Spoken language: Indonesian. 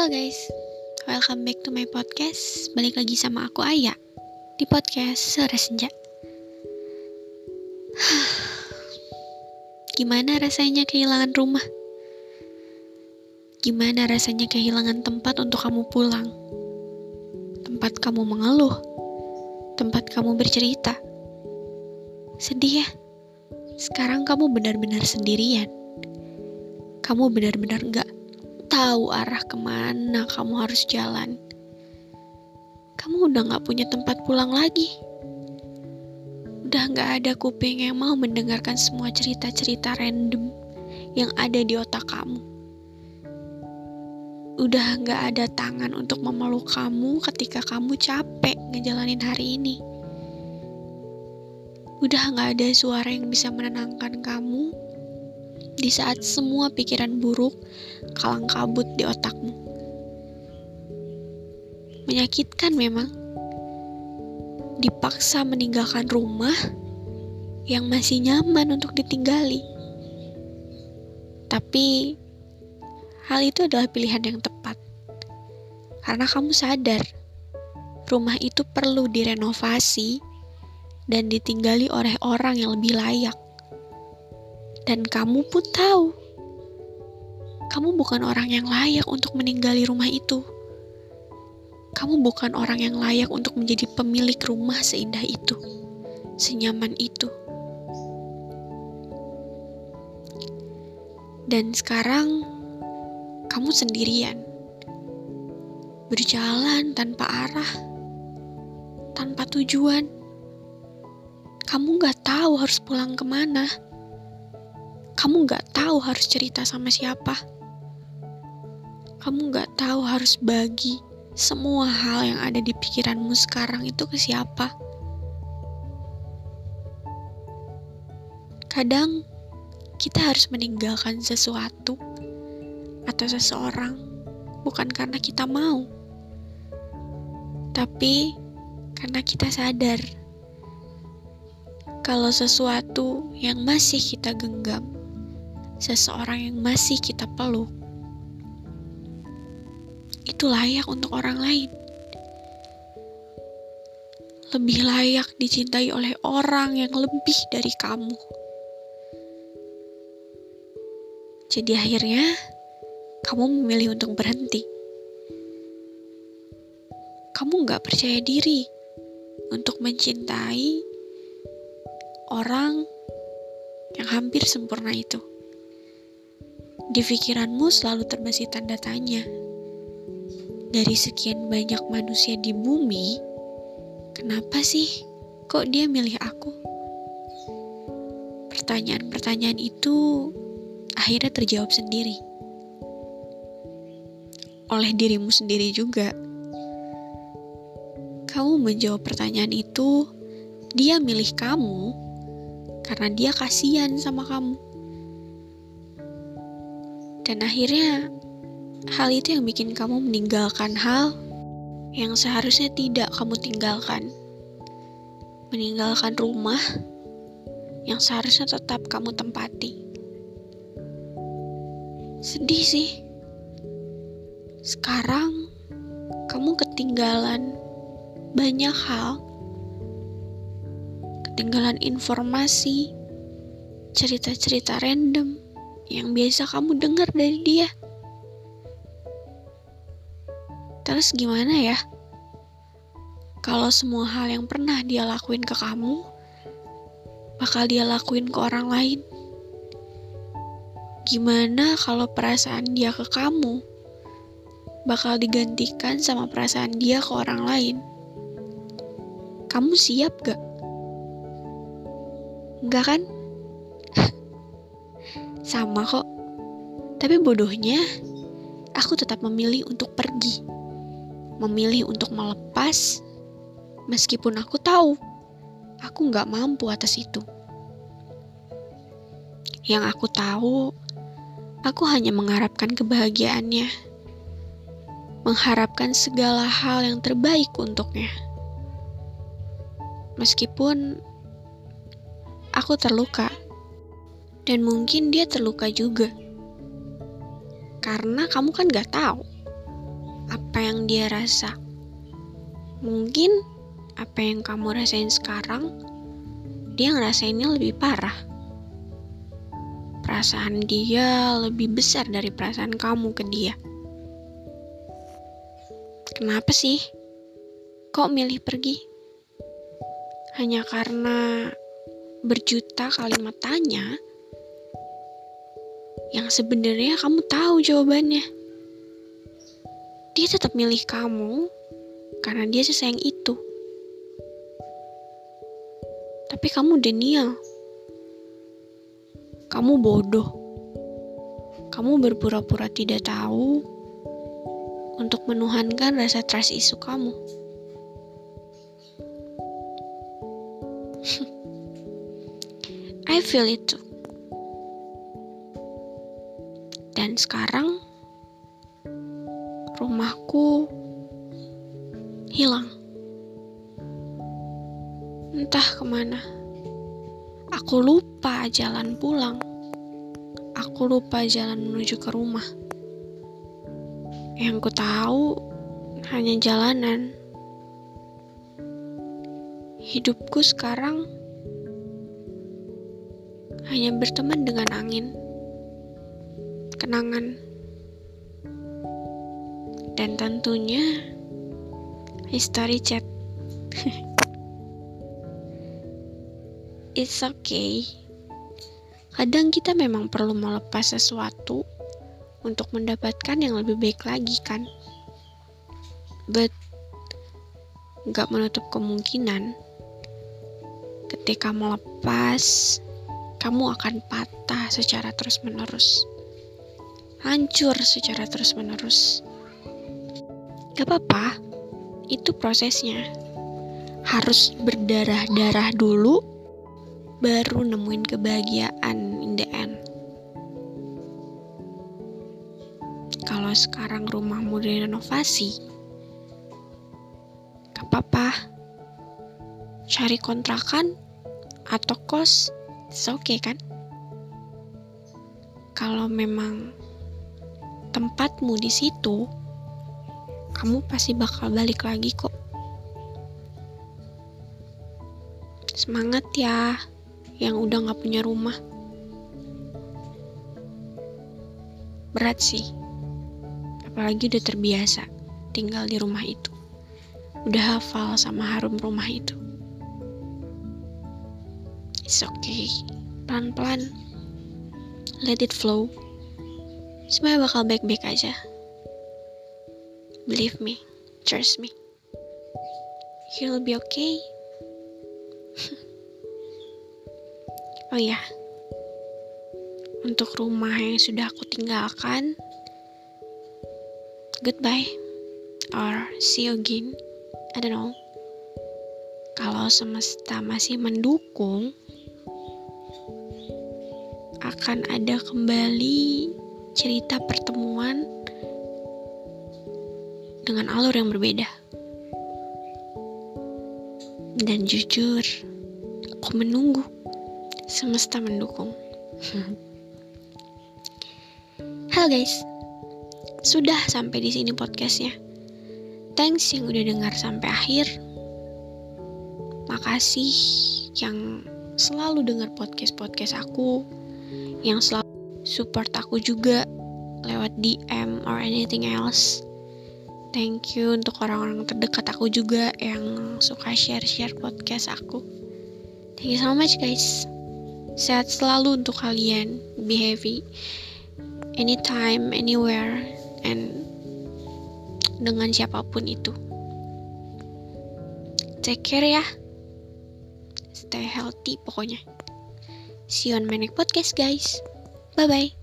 Halo guys, welcome back to my podcast. Balik lagi sama aku Aya di podcast Sore Senja. Gimana rasanya kehilangan rumah? Gimana rasanya kehilangan tempat untuk kamu pulang? Tempat kamu mengeluh, tempat kamu bercerita. Sedih ya? Sekarang kamu benar-benar sendirian. Kamu benar-benar gak tahu arah ke mana kamu harus jalan. Kamu udah gak punya tempat pulang lagi. Udah gak ada kuping yang mau mendengarkan semua cerita-cerita random yang ada di otak kamu. Udah gak ada tangan untuk memeluk kamu ketika kamu capek ngejalanin hari ini. Udah gak ada suara yang bisa menenangkan kamu di saat semua pikiran buruk kalang kabut di otakmu. Menyakitkan memang. Dipaksa meninggalkan rumah yang masih nyaman untuk ditinggali. Tapi hal itu adalah pilihan yang tepat. Karena kamu sadar rumah itu perlu direnovasi dan ditinggali oleh orang yang lebih layak. Dan kamu pun tahu, kamu bukan orang yang layak untuk meninggali rumah itu. Kamu bukan orang yang layak untuk menjadi pemilik rumah seindah itu, senyaman itu. Dan sekarang kamu sendirian, berjalan tanpa arah, tanpa tujuan. Kamu gak tahu harus pulang ke mana kamu gak tahu harus cerita sama siapa. Kamu gak tahu harus bagi semua hal yang ada di pikiranmu sekarang itu ke siapa. Kadang kita harus meninggalkan sesuatu atau seseorang bukan karena kita mau, tapi karena kita sadar kalau sesuatu yang masih kita genggam seseorang yang masih kita peluk itu layak untuk orang lain. Lebih layak dicintai oleh orang yang lebih dari kamu. Jadi akhirnya kamu memilih untuk berhenti. Kamu gak percaya diri untuk mencintai orang yang hampir sempurna itu. Di pikiranmu selalu terbesit tanda tanya. Dari sekian banyak manusia di bumi, kenapa sih kok dia milih aku? Pertanyaan-pertanyaan itu akhirnya terjawab sendiri. Oleh dirimu sendiri juga. Kamu menjawab pertanyaan itu, dia milih kamu karena dia kasihan sama kamu. Dan akhirnya hal itu yang bikin kamu meninggalkan hal yang seharusnya tidak kamu tinggalkan. Meninggalkan rumah yang seharusnya tetap kamu tempati. Sedih sih. Sekarang kamu ketinggalan banyak hal. Ketinggalan informasi, cerita-cerita random yang biasa kamu dengar dari dia. Terus gimana ya? Kalau semua hal yang pernah dia lakuin ke kamu, bakal dia lakuin ke orang lain. Gimana kalau perasaan dia ke kamu bakal digantikan sama perasaan dia ke orang lain? Kamu siap gak? Enggak kan? Sama kok. Tapi bodohnya, aku tetap memilih untuk pergi. Memilih untuk melepas, meskipun aku tahu aku nggak mampu atas itu. Yang aku tahu, aku hanya mengharapkan kebahagiaannya, mengharapkan segala hal yang terbaik untuknya. Meskipun aku terluka dan mungkin dia terluka juga. Karena kamu kan gak tahu apa yang dia rasa. Mungkin apa yang kamu rasain sekarang, dia ngerasainnya lebih parah. Perasaan dia lebih besar dari perasaan kamu ke dia. Kenapa sih? Kok milih pergi? Hanya karena berjuta kalimat tanya yang sebenarnya kamu tahu jawabannya. Dia tetap milih kamu karena dia sesayang itu. Tapi kamu denial. Kamu bodoh. Kamu berpura-pura tidak tahu untuk menuhankan rasa trust isu kamu. I feel it too. Dan sekarang rumahku hilang. Entah ke mana. Aku lupa jalan pulang. Aku lupa jalan menuju ke rumah. Yang ku tahu hanya jalanan. Hidupku sekarang hanya berteman dengan angin kenangan. Dan tentunya history chat. It's okay. Kadang kita memang perlu melepas sesuatu untuk mendapatkan yang lebih baik lagi kan. But gak menutup kemungkinan ketika melepas kamu akan patah secara terus-menerus hancur secara terus-menerus. Gak apa-apa, itu prosesnya. Harus berdarah-darah dulu, baru nemuin kebahagiaan in the end. Kalau sekarang rumahmu direnovasi, gak apa-apa. Cari kontrakan atau kos, it's okay kan? Kalau memang tempatmu di situ, kamu pasti bakal balik lagi kok. Semangat ya, yang udah gak punya rumah. Berat sih, apalagi udah terbiasa tinggal di rumah itu. Udah hafal sama harum rumah itu. It's okay, pelan-pelan. Let it flow. Semuanya bakal baik-baik aja. Believe me, trust me. You'll be okay. oh ya, untuk rumah yang sudah aku tinggalkan, goodbye or see you again. I don't know. Kalau semesta masih mendukung, akan ada kembali cerita pertemuan dengan alur yang berbeda. Dan jujur, aku menunggu semesta mendukung. Halo guys, sudah sampai di sini podcastnya. Thanks yang udah dengar sampai akhir. Makasih yang selalu dengar podcast-podcast aku, yang selalu support aku juga lewat DM or anything else. Thank you untuk orang-orang terdekat aku juga yang suka share-share podcast aku. Thank you so much guys. Sehat selalu untuk kalian. Be heavy. Anytime, anywhere, and dengan siapa pun itu. Take care ya. Stay healthy pokoknya. See you on my next podcast guys. Bye bye.